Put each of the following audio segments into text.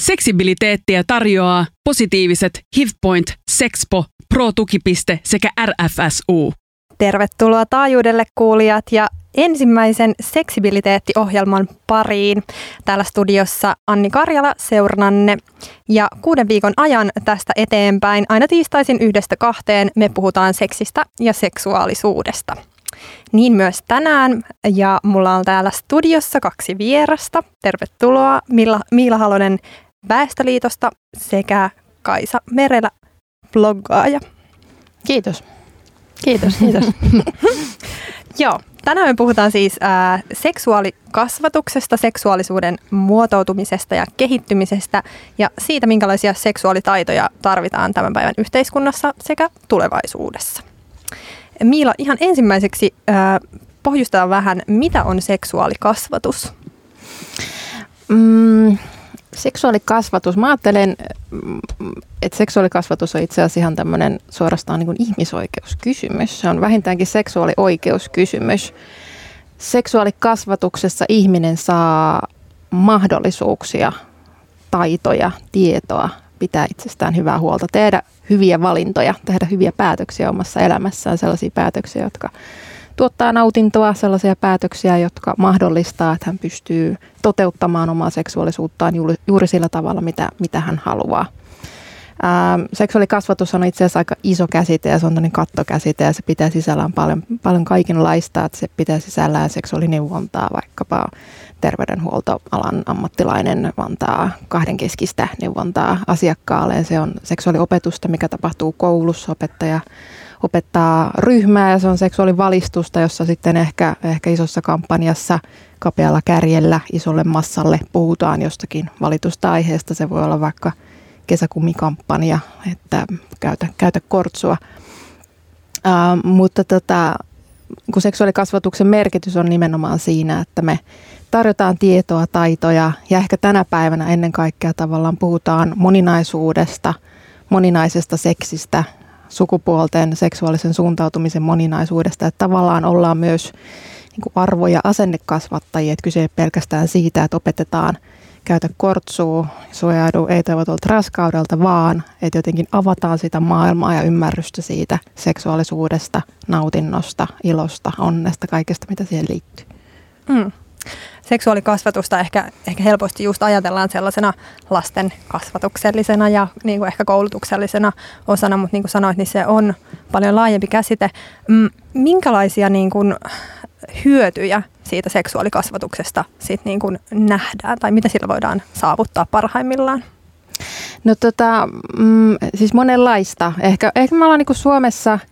Seksibiliteettiä tarjoaa positiiviset HIVPoint, Sexpo, Pro-tukipiste sekä RFSU. Tervetuloa taajuudelle kuulijat ja ensimmäisen seksibiliteettiohjelman pariin. Täällä studiossa Anni Karjala seurannanne. Ja kuuden viikon ajan tästä eteenpäin, aina tiistaisin yhdestä kahteen, me puhutaan seksistä ja seksuaalisuudesta. Niin myös tänään, ja mulla on täällä studiossa kaksi vierasta. Tervetuloa Milla, Miila Halonen Väestöliitosta sekä Kaisa Merelä, bloggaaja. Kiitos. Kiitos, kiitos. Joo, tänään me puhutaan siis ää, seksuaalikasvatuksesta, seksuaalisuuden muotoutumisesta ja kehittymisestä ja siitä, minkälaisia seksuaalitaitoja tarvitaan tämän päivän yhteiskunnassa sekä tulevaisuudessa. Miila, ihan ensimmäiseksi ää, pohjustetaan vähän, mitä on seksuaalikasvatus? Mm, seksuaalikasvatus. Mä ajattelen, että seksuaalikasvatus on itse asiassa ihan tämmöinen suorastaan niin ihmisoikeuskysymys. Se on vähintäänkin seksuaalioikeuskysymys. Seksuaalikasvatuksessa ihminen saa mahdollisuuksia, taitoja, tietoa, pitää itsestään hyvää huolta, tehdä hyviä valintoja, tehdä hyviä päätöksiä omassa elämässään, sellaisia päätöksiä, jotka tuottaa nautintoa, sellaisia päätöksiä, jotka mahdollistaa, että hän pystyy toteuttamaan omaa seksuaalisuuttaan juuri, sillä tavalla, mitä, mitä hän haluaa. Ää, seksuaalikasvatus on itse asiassa aika iso käsite ja se on tämmöinen kattokäsite ja se pitää sisällään paljon, paljon kaikenlaista, että se pitää sisällään seksuaalineuvontaa, vaikkapa terveydenhuoltoalan ammattilainen antaa kahdenkeskistä neuvontaa asiakkaalle. Se on seksuaaliopetusta, mikä tapahtuu koulussa, opettaja opettaa ryhmää ja se on seksuaalivalistusta, jossa sitten ehkä, ehkä isossa kampanjassa kapealla kärjellä isolle massalle puhutaan jostakin valitusta aiheesta. Se voi olla vaikka kesäkumikampanja, että käytä, käytä kortsua. Uh, mutta tota, kun seksuaalikasvatuksen merkitys on nimenomaan siinä, että me tarjotaan tietoa, taitoja ja ehkä tänä päivänä ennen kaikkea tavallaan puhutaan moninaisuudesta, moninaisesta seksistä, sukupuolten seksuaalisen suuntautumisen moninaisuudesta. Että tavallaan ollaan myös niin kuin arvo- ja asennekasvattajia, että kyse ei pelkästään siitä, että opetetaan käytä kortsua, suojaudu ei toivotulta raskaudelta, vaan että jotenkin avataan sitä maailmaa ja ymmärrystä siitä seksuaalisuudesta, nautinnosta, ilosta, onnesta, kaikesta mitä siihen liittyy. Mm seksuaalikasvatusta ehkä, ehkä helposti just ajatellaan sellaisena lasten kasvatuksellisena ja niin kuin ehkä koulutuksellisena osana, mutta niin kuin sanoit, niin se on paljon laajempi käsite. Minkälaisia niin kuin hyötyjä siitä seksuaalikasvatuksesta sit niin kuin nähdään tai mitä sillä voidaan saavuttaa parhaimmillaan? No tota, mm, siis monenlaista. Ehkä, ehkä me ollaan niin Suomessa –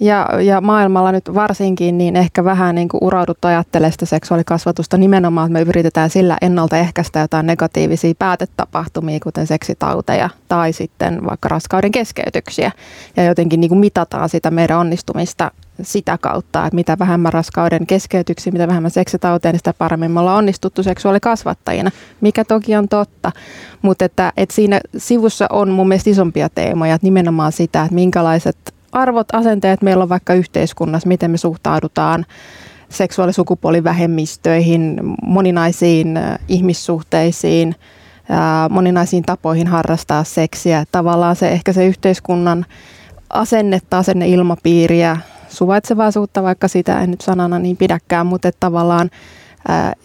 ja, ja maailmalla nyt varsinkin, niin ehkä vähän niin kuin urauduttu ajattelemaan sitä seksuaalikasvatusta nimenomaan, että me yritetään sillä ennaltaehkäistä jotain negatiivisia päätetapahtumia, kuten seksitauteja tai sitten vaikka raskauden keskeytyksiä. Ja jotenkin niin kuin mitataan sitä meidän onnistumista sitä kautta, että mitä vähemmän raskauden keskeytyksiä, mitä vähemmän seksitauteja, niin sitä paremmin me ollaan onnistuttu seksuaalikasvattajina, mikä toki on totta. Mutta että, että siinä sivussa on mun mielestä isompia teemoja, että nimenomaan sitä, että minkälaiset arvot, asenteet meillä on vaikka yhteiskunnassa, miten me suhtaudutaan seksuaalisukupuolivähemmistöihin, moninaisiin ihmissuhteisiin, moninaisiin tapoihin harrastaa seksiä. Tavallaan se ehkä se yhteiskunnan asennetta, asenneilmapiiriä, suvaitsevaisuutta, vaikka sitä en nyt sanana niin pidäkään, mutta että tavallaan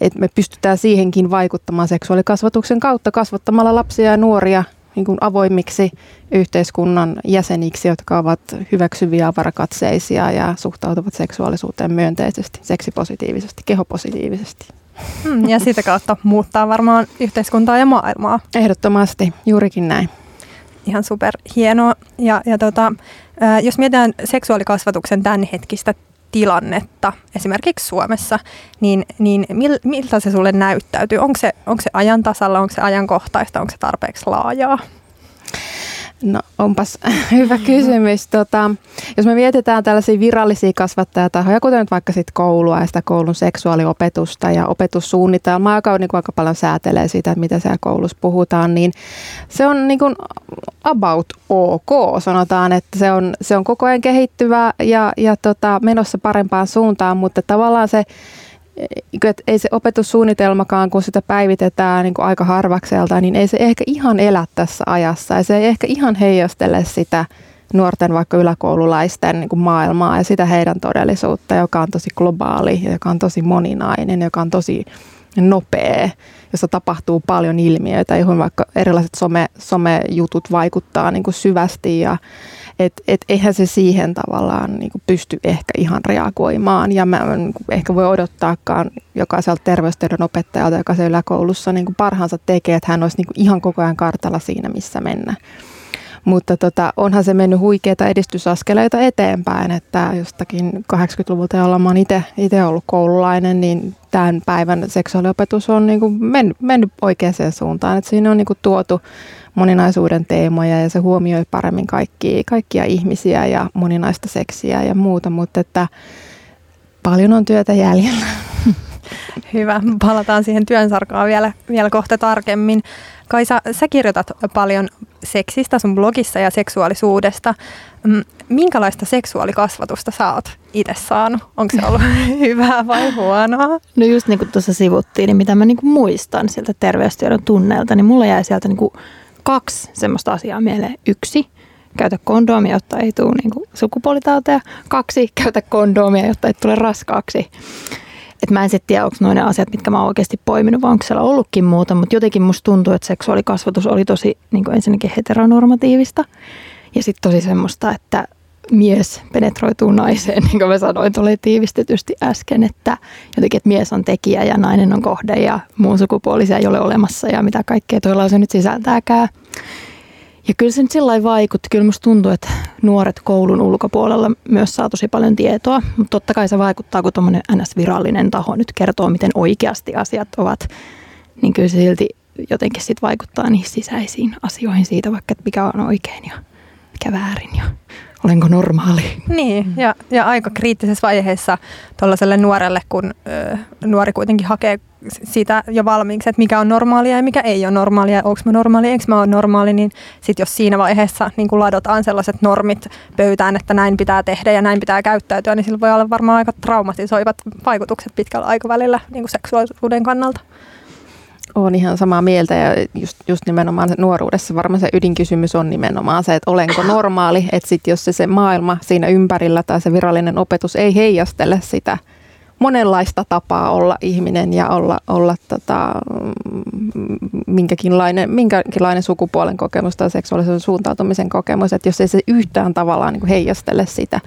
että me pystytään siihenkin vaikuttamaan seksuaalikasvatuksen kautta kasvattamalla lapsia ja nuoria niin kuin avoimiksi yhteiskunnan jäseniksi, jotka ovat hyväksyviä, avarakatseisia ja suhtautuvat seksuaalisuuteen myönteisesti, seksipositiivisesti, kehopositiivisesti. Hmm, ja sitä kautta muuttaa varmaan yhteiskuntaa ja maailmaa. Ehdottomasti, juurikin näin. Ihan super hienoa. Ja, ja tota, jos mietitään seksuaalikasvatuksen tämänhetkistä tilannetta esimerkiksi Suomessa, niin, niin mil, miltä se sulle näyttäytyy? Onko se, onko se ajan tasalla, onko se ajankohtaista, onko se tarpeeksi laajaa? No onpas hyvä kysymys. Tota, jos me mietitään tällaisia virallisia kasvattajatahoja, kuten nyt vaikka sit koulua ja sitä koulun seksuaaliopetusta ja opetussuunnitelmaa, joka on niin kuin aika paljon säätelee siitä, että mitä siellä koulussa puhutaan, niin se on niin kuin about ok. Sanotaan, että se on, se on koko ajan kehittyvä ja, ja tota, menossa parempaan suuntaan, mutta tavallaan se että ei se opetussuunnitelmakaan, kun sitä päivitetään niin kuin aika harvakselta, niin ei se ehkä ihan elä tässä ajassa. Ja se ei ehkä ihan heijastele sitä nuorten vaikka yläkoululaisten niin kuin maailmaa ja sitä heidän todellisuutta, joka on tosi globaali, joka on tosi moninainen, joka on tosi nopea, jossa tapahtuu paljon ilmiöitä, johon vaikka erilaiset some, somejutut vaikuttaa niin kuin syvästi ja et, et eihän se siihen tavallaan niin kuin pysty ehkä ihan reagoimaan ja mä en niin ehkä voi odottaakaan jokaiselta terveystiedon opettajalta, joka se yläkoulussa niin kuin parhaansa tekee, että hän olisi niin kuin ihan koko ajan kartalla siinä, missä mennään. Mutta tota, onhan se mennyt huikeita edistysaskeleita eteenpäin, että jostakin 80-luvulta, jolla mä oon itse ollut koululainen, niin tämän päivän seksuaaliopetus on niin kuin mennyt, mennyt oikeaan suuntaan. Että siinä on niin kuin tuotu moninaisuuden teemoja ja se huomioi paremmin kaikkia, kaikkia ihmisiä ja moninaista seksiä ja muuta, mutta että paljon on työtä jäljellä. Hyvä, palataan siihen työnsarkaan vielä, vielä kohta tarkemmin. Kaisa, sä kirjoitat paljon seksistä sun blogissa ja seksuaalisuudesta. Mm, minkälaista seksuaalikasvatusta sä oot itse saanut? Onko se ollut hyvää vai huonoa? No just niin kuin tuossa sivuttiin, niin mitä mä niin kuin muistan sieltä terveystiedon tunneilta, niin mulla jäi sieltä niin kuin kaksi semmoista asiaa mieleen. Yksi, käytä kondoomia, jotta ei tule niin kuin sukupuolitauteja. Kaksi, käytä kondoomia, jotta ei tule raskaaksi. Et mä en sitten tiedä, onko noin ne asiat, mitkä mä oon oikeasti poiminut, vai onko siellä ollutkin muuta, mutta jotenkin musta tuntuu, että seksuaalikasvatus oli tosi niin kuin ensinnäkin heteronormatiivista. Ja sitten tosi semmoista, että mies penetroituu naiseen, niin kuin mä sanoin tuli tiivistetysti äsken, että jotenkin, että mies on tekijä ja nainen on kohde ja muun sukupuolisia ei ole olemassa ja mitä kaikkea tuo lause nyt sisältääkään. Ja kyllä se nyt sillä vaikutti. Kyllä musta tuntuu, että nuoret koulun ulkopuolella myös saa tosi paljon tietoa, mutta totta kai se vaikuttaa, kun tuommoinen NS-virallinen taho nyt kertoo, miten oikeasti asiat ovat, niin kyllä se silti jotenkin sit vaikuttaa niihin sisäisiin asioihin siitä, vaikka että mikä on oikein ja mikä väärin ja olenko normaali. Niin, ja, ja aika kriittisessä vaiheessa tuollaiselle nuorelle, kun ö, nuori kuitenkin hakee sitä jo valmiiksi, että mikä on normaalia ja mikä ei ole normaalia, onko mä normaali, eikö mä ole normaali, niin sitten jos siinä vaiheessa niin kun ladotaan sellaiset normit pöytään, että näin pitää tehdä ja näin pitää käyttäytyä, niin sillä voi olla varmaan aika traumatisoivat vaikutukset pitkällä aikavälillä niin seksuaalisuuden kannalta. Olen ihan samaa mieltä ja just, just nimenomaan nuoruudessa varmaan se ydinkysymys on nimenomaan se, että olenko normaali, että sitten jos se, se maailma siinä ympärillä tai se virallinen opetus ei heijastele sitä monenlaista tapaa olla ihminen ja olla, olla tota, minkäkinlainen, minkäkinlainen sukupuolen kokemus tai seksuaalisen suuntautumisen kokemus, että jos ei se yhtään tavallaan niin heijastele sitä,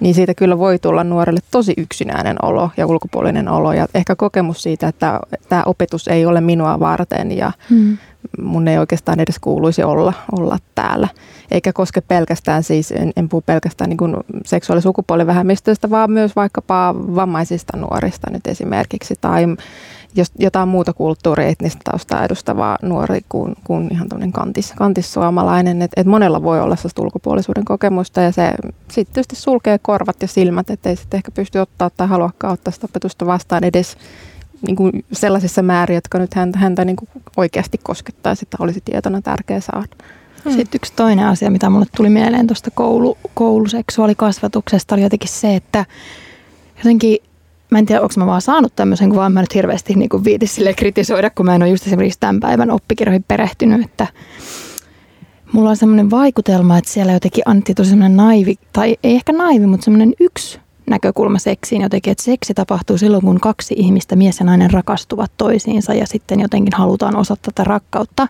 niin siitä kyllä voi tulla nuorelle tosi yksinäinen olo ja ulkopuolinen olo ja ehkä kokemus siitä, että tämä opetus ei ole minua varten ja hmm. mun ei oikeastaan edes kuuluisi olla, olla täällä. Eikä koske pelkästään siis, en, en puhu pelkästään niin seksuaali- ja sukupuolivähemmistöistä, vaan myös vaikkapa vammaisista nuorista nyt esimerkiksi tai jos jotain muuta kulttuuria, etnistä taustaa edustavaa nuori kuin, kuin ihan tämmöinen kantis, kantissuomalainen. Että et monella voi olla sellaista ulkopuolisuuden kokemusta ja se sitten tietysti sulkee korvat ja silmät, ettei sitten ehkä pysty ottaa tai haluakaan ottaa sitä opetusta vastaan edes niin kuin sellaisissa määrin, jotka nyt häntä, häntä niin kuin oikeasti koskettaa, sitä olisi tietona tärkeä saada. Hmm. Sitten yksi toinen asia, mitä mulle tuli mieleen tuosta koulu, kouluseksuaalikasvatuksesta, oli jotenkin se, että jotenkin mä en tiedä, onko mä vaan saanut tämmöisen kuvan, mä nyt hirveästi niin kuin viitis sille kritisoida, kun mä en ole just esimerkiksi tämän päivän oppikirjoihin perehtynyt, että mulla on semmoinen vaikutelma, että siellä jotenkin Antti tosi semmoinen naivi, tai ei ehkä naivi, mutta semmoinen yksi näkökulma seksiin jotenkin, että seksi tapahtuu silloin, kun kaksi ihmistä, mies ja nainen, rakastuvat toisiinsa ja sitten jotenkin halutaan osata tätä rakkautta.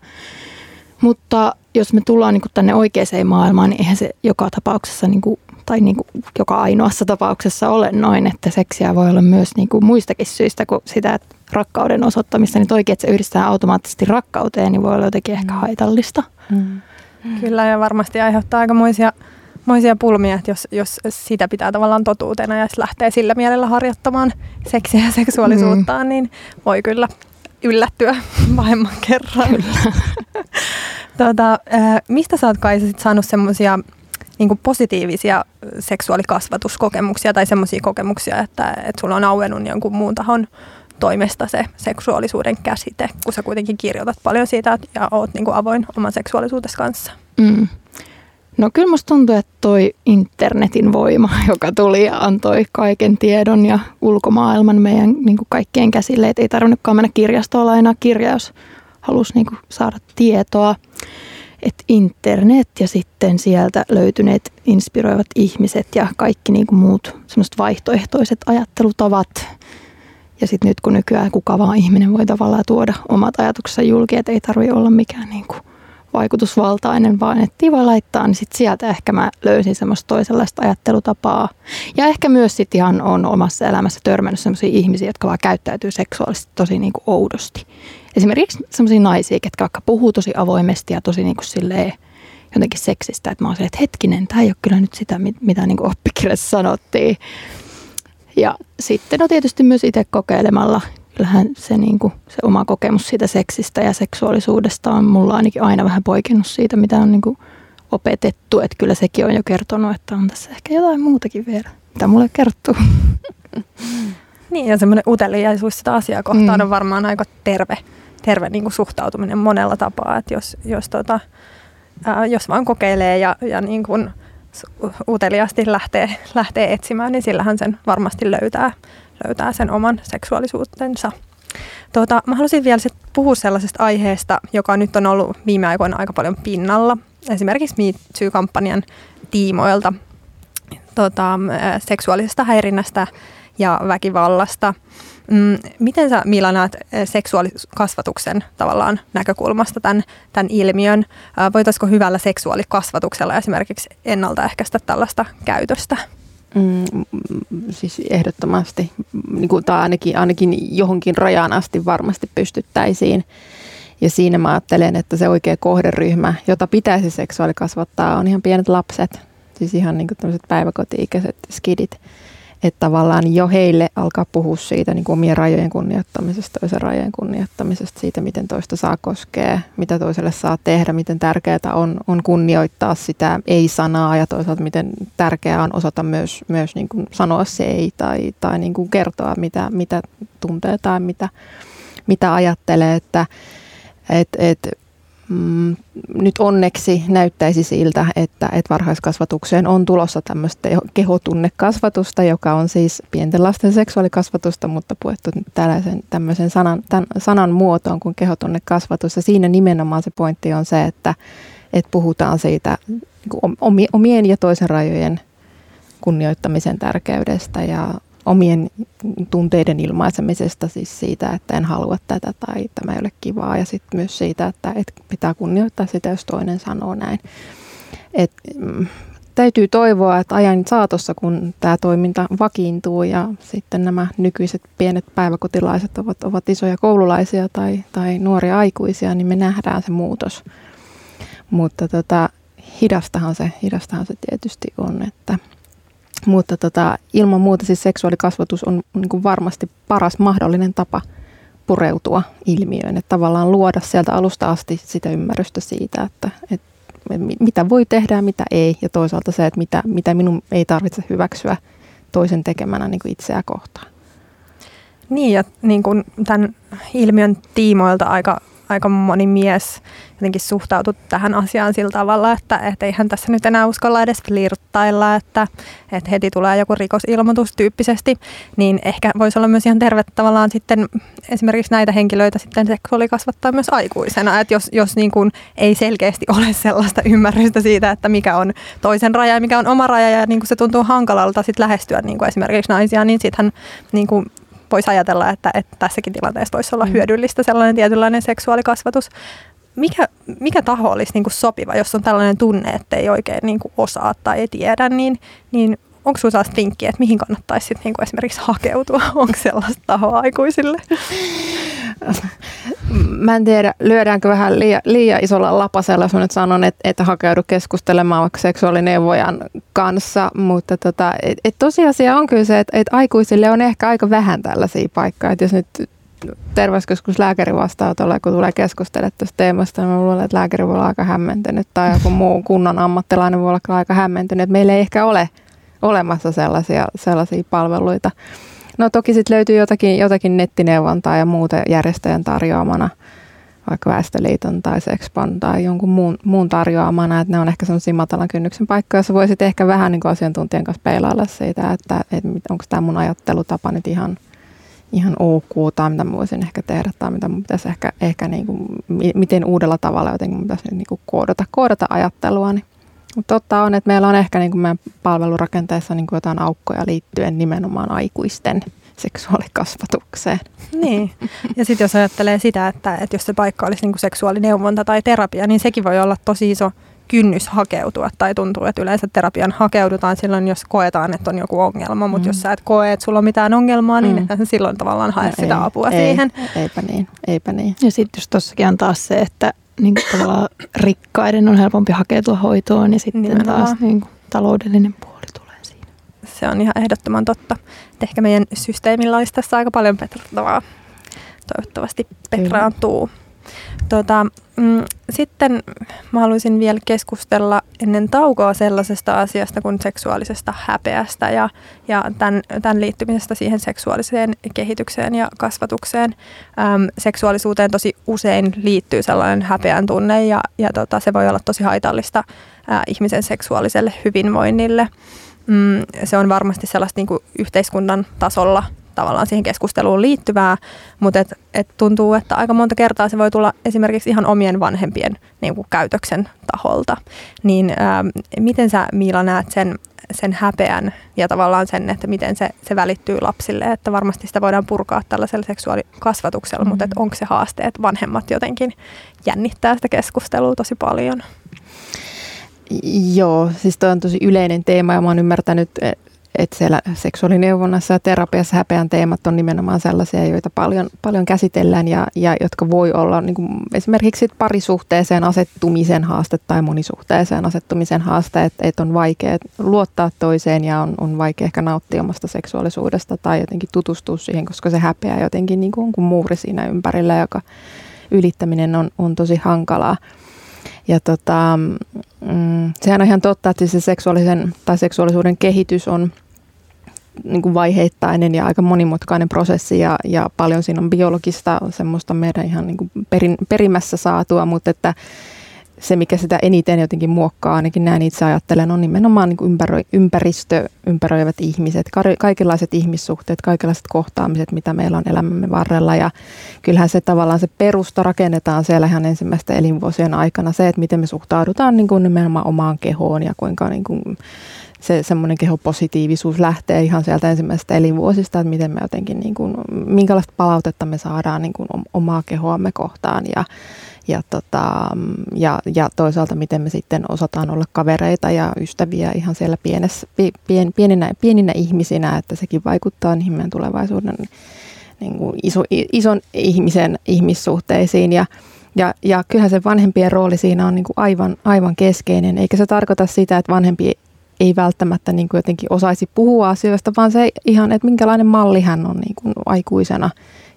Mutta jos me tullaan niin tänne oikeaan maailmaan, niin eihän se joka tapauksessa niin kuin tai niin kuin joka ainoassa tapauksessa ole noin, että seksiä voi olla myös niin kuin muistakin syistä kuin sitä että rakkauden osoittamista, niin toikin, että se yhdistää automaattisesti rakkauteen, niin voi olla jotenkin ehkä mm. haitallista. Mm. Kyllä, ja varmasti aiheuttaa aikamoisia moisia pulmia, että jos, jos sitä pitää tavallaan totuutena ja lähtee sillä mielellä harjoittamaan seksiä ja seksuaalisuuttaan, mm. niin voi kyllä yllättyä pahemman kerran. Kyllä. tota, äh, mistä sä oot kai saanut semmoisia niin kuin positiivisia seksuaalikasvatuskokemuksia tai semmoisia kokemuksia, että, että sulla on auennut jonkun muun tahon toimesta se seksuaalisuuden käsite, kun sä kuitenkin kirjoitat paljon siitä ja oot niin kuin avoin oman seksuaalisuutesi kanssa? Mm. No kyllä musta tuntuu, että toi internetin voima, joka tuli ja antoi kaiken tiedon ja ulkomaailman meidän niin kuin kaikkien käsille, että ei tarvinnutkaan mennä kirjastoon lainaa kirja, jos halusi niin kuin saada tietoa. Että internet ja sitten sieltä löytyneet inspiroivat ihmiset ja kaikki niin kuin muut semmoiset vaihtoehtoiset ajattelutavat. Ja sitten nyt kun nykyään kuka vaan ihminen voi tavallaan tuoda omat ajatuksensa julki, että ei tarvitse olla mikään niin kuin vaikutusvaltainen, vaan nettiin voi laittaa, niin sit sieltä ehkä mä löysin semmoista toisenlaista ajattelutapaa. Ja ehkä myös sit ihan on omassa elämässä törmännyt semmoisia ihmisiä, jotka vaan käyttäytyy seksuaalisesti tosi niin kuin oudosti. Esimerkiksi semmoisia naisia, jotka vaikka puhuu tosi avoimesti ja tosi niin kuin silleen jotenkin seksistä, että mä oon silleen, että hetkinen, tämä ei ole kyllä nyt sitä, mitä niin kuin oppikirjassa sanottiin. Ja sitten no tietysti myös itse kokeilemalla kyllähän se, niin kuin, se oma kokemus siitä seksistä ja seksuaalisuudesta on mulla ainakin aina vähän poikennut siitä, mitä on niin kuin opetettu. Että kyllä sekin on jo kertonut, että on tässä ehkä jotain muutakin vielä, mitä mulle kertoo. Niin ja semmoinen uteliaisuus sitä asiaa kohtaan mm. on varmaan aika terve, terve niin kuin suhtautuminen monella tapaa. Että jos, jos, tota, ää, jos vaan kokeilee ja, ja niin kuin uteliaasti lähtee, lähtee etsimään, niin sillähän sen varmasti löytää, löytää sen oman seksuaalisuutensa. Tuota, mä haluaisin vielä sit puhua sellaisesta aiheesta, joka nyt on ollut viime aikoina aika paljon pinnalla. Esimerkiksi Me kampanjan tiimoilta tuota, seksuaalisesta häirinnästä ja väkivallasta. Mm, miten sä Mila näet seksuaalikasvatuksen tavallaan näkökulmasta tämän, tämän ilmiön? Voitaisiko hyvällä seksuaalikasvatuksella esimerkiksi ennaltaehkäistä tällaista käytöstä? Mm, siis ehdottomasti, niin kuin, tai ainakin, ainakin johonkin rajaan asti varmasti pystyttäisiin. Ja siinä mä ajattelen, että se oikea kohderyhmä, jota pitäisi seksuaalikasvattaa, on ihan pienet lapset. Siis ihan niin tämmöiset päiväkoti-ikäiset skidit että tavallaan jo heille alkaa puhua siitä niin kuin omien rajojen kunnioittamisesta, toisen rajojen kunnioittamisesta, siitä miten toista saa koskea, mitä toiselle saa tehdä, miten tärkeää on, on kunnioittaa sitä ei-sanaa ja toisaalta miten tärkeää on osata myös, myös niin kuin sanoa se ei tai, tai niin kuin kertoa, mitä, mitä tuntee tai mitä, mitä ajattelee, että et, et, mm, nyt onneksi näyttäisi siltä, että, että varhaiskasvatukseen on tulossa tämmöistä kehotunnekasvatusta, joka on siis pienten lasten seksuaalikasvatusta, mutta puettu tällaisen tämmöisen sanan, tämän sanan muotoon kuin kehotunnekasvatus. Ja siinä nimenomaan se pointti on se, että, että puhutaan siitä niin omien ja toisen rajojen kunnioittamisen tärkeydestä ja omien tunteiden ilmaisemisesta, siis siitä, että en halua tätä tai tämä ei ole kivaa ja sitten myös siitä, että, että pitää kunnioittaa sitä, jos toinen sanoo näin. Et, mm, täytyy toivoa, että ajan saatossa, kun tämä toiminta vakiintuu ja sitten nämä nykyiset pienet päiväkotilaiset ovat, ovat isoja koululaisia tai, tai nuoria aikuisia, niin me nähdään se muutos. Mutta tota, hidastahan se, hidastahan se tietysti on, että – mutta tota, ilman muuta siis seksuaalikasvatus on niin kuin varmasti paras mahdollinen tapa pureutua ilmiöön. Että tavallaan luoda sieltä alusta asti sitä ymmärrystä siitä, että, että mitä voi tehdä ja mitä ei. Ja toisaalta se, että mitä, mitä minun ei tarvitse hyväksyä toisen tekemänä niin kuin itseä kohtaan. Niin ja niin kuin tämän ilmiön tiimoilta aika aika moni mies jotenkin suhtautu tähän asiaan sillä tavalla, että et eihän tässä nyt enää uskalla edes flirttailla, että, että heti tulee joku rikosilmoitus tyyppisesti, niin ehkä voisi olla myös ihan tervettä tavallaan sitten esimerkiksi näitä henkilöitä sitten seksuaalikasvattaa myös aikuisena, että jos, jos niin kuin ei selkeästi ole sellaista ymmärrystä siitä, että mikä on toisen raja ja mikä on oma raja ja niin kuin se tuntuu hankalalta sitten lähestyä niin kuin esimerkiksi naisia, niin sittenhän niin kuin voisi ajatella, että, että tässäkin tilanteessa voisi olla mm. hyödyllistä sellainen tietynlainen seksuaalikasvatus. Mikä, mikä taho olisi niin kuin sopiva, jos on tällainen tunne, että ei oikein niin kuin osaa tai ei tiedä, niin, niin onko sinulla sellaista vinkkiä, että mihin kannattaisi sit niin kuin esimerkiksi hakeutua? Onko sellaista tahoa aikuisille? Mä en tiedä, lyödäänkö vähän liian, liian isolla lapasella, jos mä nyt sanon, että, että hakeudu keskustelemaan vaikka seksuaalineuvojan kanssa, mutta tota, et, et tosiasia on kyllä se, että et aikuisille on ehkä aika vähän tällaisia paikkoja, että jos nyt terveyskeskus lääkäri vastaanotolle, kun tulee keskustella tästä teemasta, niin luulen, että lääkäri voi olla aika hämmentynyt tai joku muu kunnan ammattilainen voi olla aika hämmentynyt. Meillä ei ehkä ole olemassa sellaisia, sellaisia palveluita. No toki sitten löytyy jotakin, jotakin nettineuvontaa ja muuta järjestäjän tarjoamana, vaikka Väestöliiton tai Sexpon tai jonkun muun, muun tarjoamana, että ne on ehkä sellaisia matalan kynnyksen paikkoja, joissa voisit ehkä vähän niin asiantuntijan kanssa peilailla siitä, että, että onko tämä mun ajattelutapa nyt ihan, ihan ok, tai mitä mä voisin ehkä tehdä, tai mitä mun pitäisi ehkä, ehkä niin kuin, miten uudella tavalla jotenkin mun pitäisi niin kuin koodata, koodata ajattelua, niin totta on, että meillä on ehkä niin kuin meidän palvelurakenteessa niin kuin jotain aukkoja liittyen nimenomaan aikuisten seksuaalikasvatukseen. Niin. Ja sitten jos ajattelee sitä, että, että jos se paikka olisi niin kuin seksuaalineuvonta tai terapia, niin sekin voi olla tosi iso kynnys hakeutua. Tai tuntuu, että yleensä terapian hakeudutaan silloin, jos koetaan, että on joku ongelma. Mutta mm. jos sä et koe, että sulla on mitään ongelmaa, niin mm. silloin tavallaan hae no sitä ei, apua ei, siihen. Eipä niin, eipä niin. Ja sitten just tossakin on taas se, että niin kuin tavallaan rikkaiden on helpompi hakeutua hoitoon ja sitten Nimenomaan. taas niin kuin taloudellinen puoli tulee siinä. Se on ihan ehdottoman totta. Et ehkä meidän systeemillä olisi tässä aika paljon petrattavaa. Toivottavasti petraantuu. Tota, mm, sitten mä haluaisin vielä keskustella ennen taukoa sellaisesta asiasta kuin seksuaalisesta häpeästä ja, ja tämän, tämän liittymisestä siihen seksuaaliseen kehitykseen ja kasvatukseen. Äm, seksuaalisuuteen tosi usein liittyy sellainen häpeän tunne ja, ja tota, se voi olla tosi haitallista ää, ihmisen seksuaaliselle hyvinvoinnille. Mm, se on varmasti sellaista niin kuin yhteiskunnan tasolla tavallaan siihen keskusteluun liittyvää, mutta et, et tuntuu, että aika monta kertaa se voi tulla esimerkiksi ihan omien vanhempien niin kuin käytöksen taholta. Niin ää, ähm, miten sä Miila näet sen, sen häpeän ja tavallaan sen, että miten se, se välittyy lapsille, että varmasti sitä voidaan purkaa tällaisella seksuaalikasvatuksella, mm-hmm. mutta onko se haaste, että vanhemmat jotenkin jännittää sitä keskustelua tosi paljon? Joo, siis toi on tosi yleinen teema ja mä oon ymmärtänyt että siellä seksuaalineuvonnassa ja terapiassa häpeän teemat on nimenomaan sellaisia, joita paljon, paljon käsitellään ja, ja jotka voi olla niin kuin esimerkiksi parisuhteeseen asettumisen haaste tai monisuhteeseen asettumisen haaste, että, että on vaikea luottaa toiseen ja on, on vaikea ehkä nauttia omasta seksuaalisuudesta tai jotenkin tutustua siihen, koska se häpeä jotenkin niin kuin, kuin muuri siinä ympärillä, joka ylittäminen on, on tosi hankalaa. Ja tota, mm, sehän on ihan totta, että se seksuaalisen tai seksuaalisuuden kehitys on – niin kuin vaiheittainen ja aika monimutkainen prosessi ja, ja paljon siinä on biologista semmoista meidän ihan niin kuin perin, perimässä saatua, mutta että se, mikä sitä eniten jotenkin muokkaa, ainakin näin itse ajattelen, on nimenomaan niin kuin ympäristö, ympäröivät ihmiset, kaikenlaiset ihmissuhteet, kaikenlaiset kohtaamiset, mitä meillä on elämämme varrella. Ja kyllähän se tavallaan se perusta rakennetaan siellä ihan ensimmäisten elinvuosien aikana, se, että miten me suhtaudutaan niin kuin nimenomaan omaan kehoon ja kuinka niin kuin se semmoinen kehopositiivisuus lähtee ihan sieltä ensimmäisestä elinvuosista, että miten me jotenkin, niin kuin, minkälaista palautetta me saadaan niin kuin omaa kehoamme kohtaan ja, ja, tota, ja, ja toisaalta miten me sitten osataan olla kavereita ja ystäviä ihan siellä pienessä, pien, pieninä, pieninä ihmisinä, että sekin vaikuttaa niihin meidän tulevaisuuden niin kuin iso, ison ihmisen ihmissuhteisiin ja ja, ja kyllähän se vanhempien rooli siinä on niin kuin aivan, aivan keskeinen, eikä se tarkoita sitä, että vanhempi ei välttämättä niin kuin jotenkin osaisi puhua asioista, vaan se ihan, että minkälainen malli hän on niin kuin aikuisena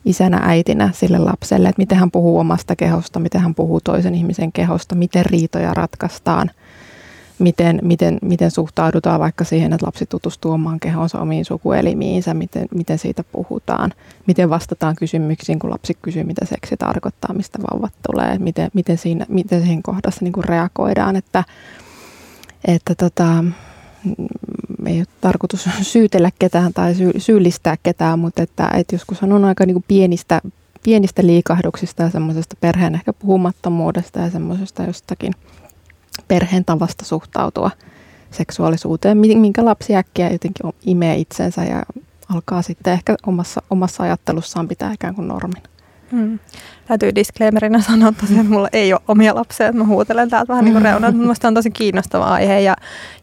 isänä, äitinä sille lapselle, että miten hän puhuu omasta kehosta, miten hän puhuu toisen ihmisen kehosta, miten riitoja ratkaistaan, miten, miten, miten suhtaudutaan vaikka siihen, että lapsi tutustuu omaan kehonsa, omiin sukuelimiinsä, miten, miten siitä puhutaan, miten vastataan kysymyksiin, kun lapsi kysyy, mitä seksi tarkoittaa, mistä vauvat tulee, miten, miten, siinä, miten siihen kohdassa niin kuin reagoidaan, että, että tota, ei ole tarkoitus syytellä ketään tai syyllistää ketään, mutta että, että joskus on aika niin kuin pienistä, pienistä liikahduksista ja semmoisesta perheen ehkä puhumattomuudesta ja semmoisesta jostakin perheen tavasta suhtautua seksuaalisuuteen, minkä lapsi äkkiä jotenkin imee itsensä ja alkaa sitten ehkä omassa, omassa ajattelussaan pitää ikään kuin normin. Hmm. Täytyy disclaimerina sanoa tosiaan, että mulla ei ole omia lapsia, että mä huutelen täältä vähän niin kuin reunat. Mielestäni on tosi kiinnostava aihe ja,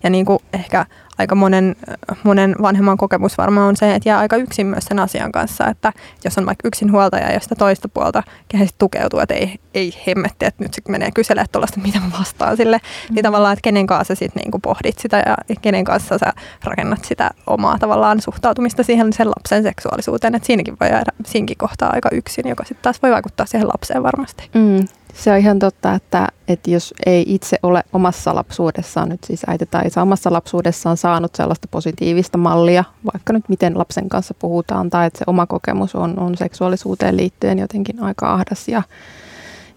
ja niin kuin ehkä aika monen, monen vanhemman kokemus varmaan on se, että jää aika yksin myös sen asian kanssa, että jos on vaikka yksin huoltaja ja sitä toista puolta, kehen tukeutuu, että ei, ei hemmetti, että nyt se menee kyselemään tuollaista, mitä mä vastaan sille, mm. niin tavallaan, että kenen kanssa sä sitten niin pohdit sitä ja kenen kanssa sä rakennat sitä omaa tavallaan suhtautumista siihen sen lapsen seksuaalisuuteen, että siinäkin voi jäädä siinkin kohtaa aika yksin, joka sitten taas voi vaikuttaa siihen lapseen varmasti. Mm. Se on ihan totta, että, että jos ei itse ole omassa lapsuudessaan, nyt siis äiti tai isä omassa lapsuudessaan saanut sellaista positiivista mallia, vaikka nyt miten lapsen kanssa puhutaan, tai että se oma kokemus on, on seksuaalisuuteen liittyen jotenkin aika ahdas ja,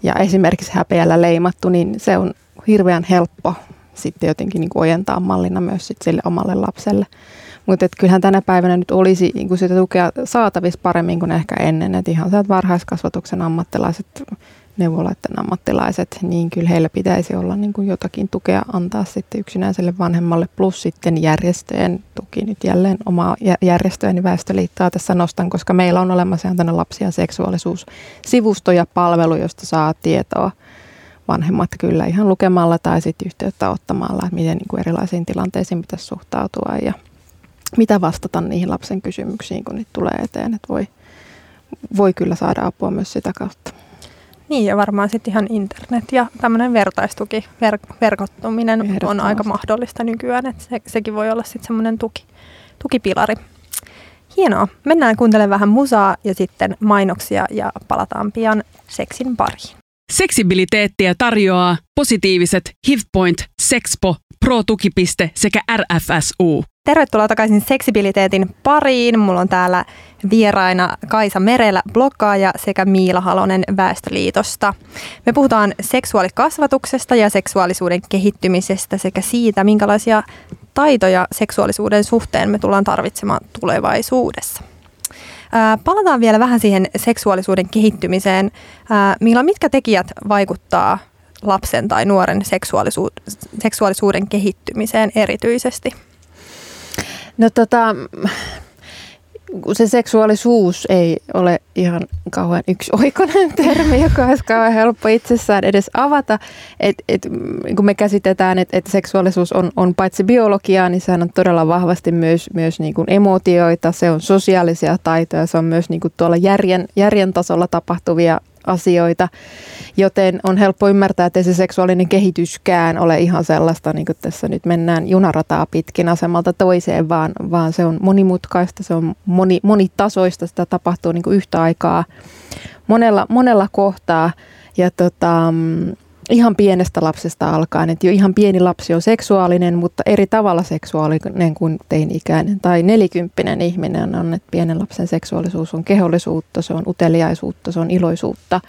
ja esimerkiksi häpeällä leimattu, niin se on hirveän helppo sitten jotenkin niin kuin ojentaa mallina myös sit sille omalle lapselle. Mutta kyllähän tänä päivänä nyt olisi niin kuin sitä tukea saatavissa paremmin kuin ehkä ennen. Että ihan sieltä varhaiskasvatuksen ammattilaiset, neuvoloiden ammattilaiset, niin kyllä heillä pitäisi olla niin kuin jotakin tukea antaa sitten yksinäiselle vanhemmalle. Plus sitten järjestöjen tuki nyt jälleen omaa järjestöjeni Väestöliittoa tässä nostan, koska meillä on olemassa ihan tänne lapsia seksuaalisuussivusto ja palvelu, josta saa tietoa vanhemmat kyllä ihan lukemalla tai sitten yhteyttä ottamalla, että miten niin kuin erilaisiin tilanteisiin pitäisi suhtautua ja mitä vastata niihin lapsen kysymyksiin, kun niitä tulee eteen. Että voi, voi kyllä saada apua myös sitä kautta. Niin ja varmaan sitten ihan internet ja tämmöinen vertaistuki, ver- verkottuminen on aika mahdollista nykyään, että se, sekin voi olla sitten semmoinen tuki, tukipilari. Hienoa. Mennään kuuntelemaan vähän musaa ja sitten mainoksia ja palataan pian seksin pariin. Seksibiliteettiä tarjoaa positiiviset HIVPoint, Sexpo, Pro-tukipiste sekä RFSU. Tervetuloa takaisin seksibiliteetin pariin. Mulla on täällä vieraina Kaisa Merellä, blokkaaja sekä Miila Halonen Väestöliitosta. Me puhutaan seksuaalikasvatuksesta ja seksuaalisuuden kehittymisestä sekä siitä, minkälaisia taitoja seksuaalisuuden suhteen me tullaan tarvitsemaan tulevaisuudessa. Palataan vielä vähän siihen seksuaalisuuden kehittymiseen. Millä mitkä tekijät vaikuttaa lapsen tai nuoren seksuaalisuuden kehittymiseen erityisesti? No tota, se seksuaalisuus ei ole ihan kauhean yksioikoinen termi, joka olisi kauhean helppo itsessään edes avata. Et, et, kun me käsitetään, että et seksuaalisuus on, on paitsi biologiaa, niin sehän on todella vahvasti myös, myös niin kuin emotioita, se on sosiaalisia taitoja, se on myös niin kuin tuolla järjen, järjen tasolla tapahtuvia asioita, joten on helppo ymmärtää, että se seksuaalinen kehityskään ole ihan sellaista, niin kuin tässä nyt mennään junarataa pitkin asemalta toiseen, vaan, vaan se on monimutkaista, se on moni, monitasoista, sitä tapahtuu niin kuin yhtä aikaa monella, monella kohtaa. Ja tota, ihan pienestä lapsesta alkaen, että jo ihan pieni lapsi on seksuaalinen, mutta eri tavalla seksuaalinen kuin teini-ikäinen tai nelikymppinen ihminen on, että pienen lapsen seksuaalisuus on kehollisuutta, se on uteliaisuutta, se on iloisuutta,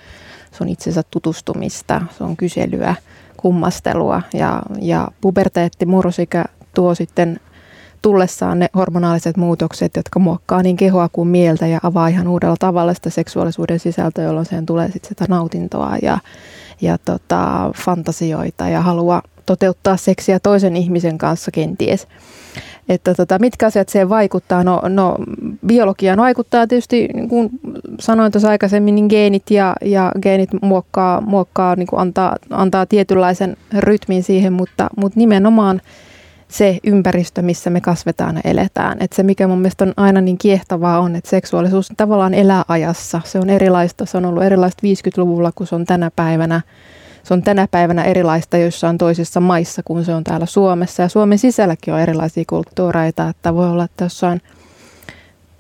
se on itsensä tutustumista, se on kyselyä, kummastelua ja, ja puberteetti, murrosikä tuo sitten tullessaan ne hormonaaliset muutokset, jotka muokkaa niin kehoa kuin mieltä ja avaa ihan uudella tavalla sitä seksuaalisuuden sisältöä, jolloin siihen tulee sitten sitä nautintoa ja ja tota, fantasioita ja halua toteuttaa seksiä toisen ihmisen kanssa kenties. Että tota, mitkä asiat siihen vaikuttaa? No, no biologiaan vaikuttaa tietysti, niin kuin sanoin tuossa aikaisemmin, niin geenit ja, ja geenit muokkaa, muokkaa niin kuin antaa, antaa tietynlaisen rytmin siihen, mutta, mutta nimenomaan se ympäristö, missä me kasvetaan ja eletään. Että se, mikä mun mielestä on aina niin kiehtovaa on, että seksuaalisuus tavallaan elää ajassa. Se on erilaista, se on ollut erilaista 50-luvulla kuin se on tänä päivänä. Se on tänä päivänä erilaista joissain toisissa maissa kuin se on täällä Suomessa. Ja Suomen sisälläkin on erilaisia kulttuureita, että voi olla, että jossain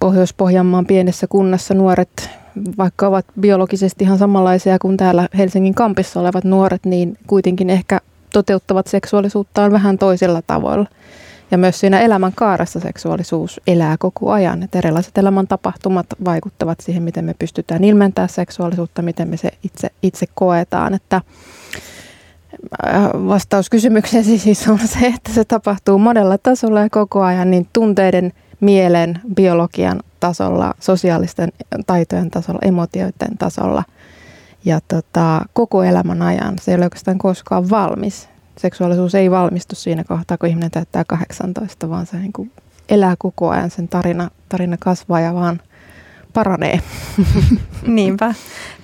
Pohjois-Pohjanmaan pienessä kunnassa nuoret, vaikka ovat biologisesti ihan samanlaisia kuin täällä Helsingin kampissa olevat nuoret, niin kuitenkin ehkä toteuttavat seksuaalisuuttaan vähän toisilla tavoilla. Ja myös siinä elämän kaaressa seksuaalisuus elää koko ajan. Että erilaiset elämän tapahtumat vaikuttavat siihen, miten me pystytään ilmentämään seksuaalisuutta, miten me se itse, itse koetaan. Että äh, vastaus kysymykseen siis on se, että se tapahtuu monella tasolla ja koko ajan niin tunteiden, mielen, biologian tasolla, sosiaalisten taitojen tasolla, emotioiden tasolla – ja tota, koko elämän ajan. Se ei ole oikeastaan koskaan valmis. Seksuaalisuus ei valmistu siinä kohtaa, kun ihminen täyttää 18, vaan se niin kuin elää koko ajan. Sen tarina, tarina kasvaa ja vaan paranee. Niinpä.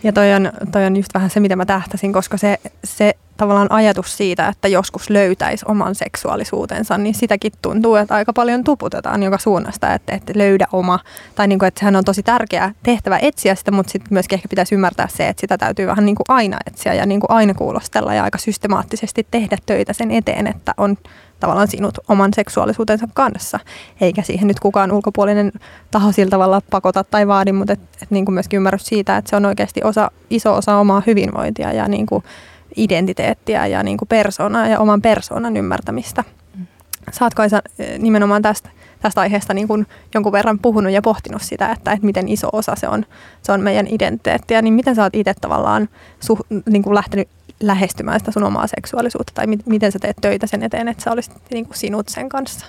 Ja toi on, toi on just vähän se, mitä mä tähtäsin, koska se, se tavallaan ajatus siitä, että joskus löytäisi oman seksuaalisuutensa, niin sitäkin tuntuu, että aika paljon tuputetaan joka suunnasta, että, että löydä oma. Tai niin kuin, että sehän on tosi tärkeä tehtävä etsiä sitä, mutta sitten myöskin ehkä pitäisi ymmärtää se, että sitä täytyy vähän niin kuin aina etsiä ja niin kuin aina kuulostella ja aika systemaattisesti tehdä töitä sen eteen, että on tavallaan sinut oman seksuaalisuutensa kanssa. Eikä siihen nyt kukaan ulkopuolinen taho sillä tavalla pakota tai vaadi, mutta et, et niin kuin myöskin ymmärrys siitä, että se on oikeasti osa, iso osa omaa hyvinvointia ja niin kuin identiteettiä ja niin kuin persoonaa ja oman persoonan ymmärtämistä. Saatko Aisa nimenomaan tästä, tästä aiheesta niin kuin jonkun verran puhunut ja pohtinut sitä, että, että miten iso osa se on, se on meidän identiteettiä, niin miten sä oot itse tavallaan suh, niin kuin lähtenyt lähestymään sitä sun omaa seksuaalisuutta tai mi- miten sä teet töitä sen eteen, että sä olisit niin kuin sinut sen kanssa?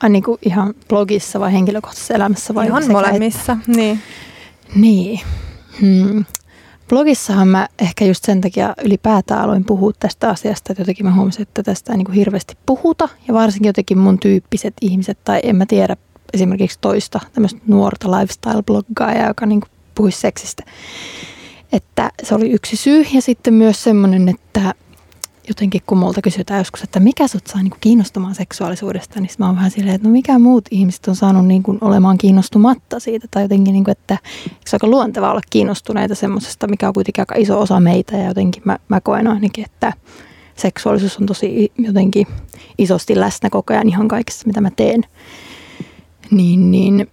Ai niin kuin ihan blogissa vai henkilökohtaisessa elämässä? Vai ihan molemmissa, että... niin. Niin. Hmm. Blogissahan mä ehkä just sen takia ylipäätään aloin puhua tästä asiasta, että jotenkin mä huomasin, että tästä ei niin kuin hirveästi puhuta. Ja varsinkin jotenkin mun tyyppiset ihmiset, tai en mä tiedä esimerkiksi toista tämmöistä nuorta lifestyle-bloggaajaa, joka niin kuin puhuisi seksistä. Että se oli yksi syy. Ja sitten myös semmoinen, että jotenkin kun multa kysytään joskus, että mikä sut saa niin kiinnostumaan seksuaalisuudesta, niin mä oon vähän silleen, että no mikä muut ihmiset on saanut niin kuin olemaan kiinnostumatta siitä. Tai jotenkin, niin kuin, että se on aika luontevaa olla kiinnostuneita semmoisesta, mikä on kuitenkin aika iso osa meitä. Ja jotenkin mä, mä koen ainakin, että seksuaalisuus on tosi jotenkin isosti läsnä koko ajan ihan kaikessa, mitä mä teen. Niin, niin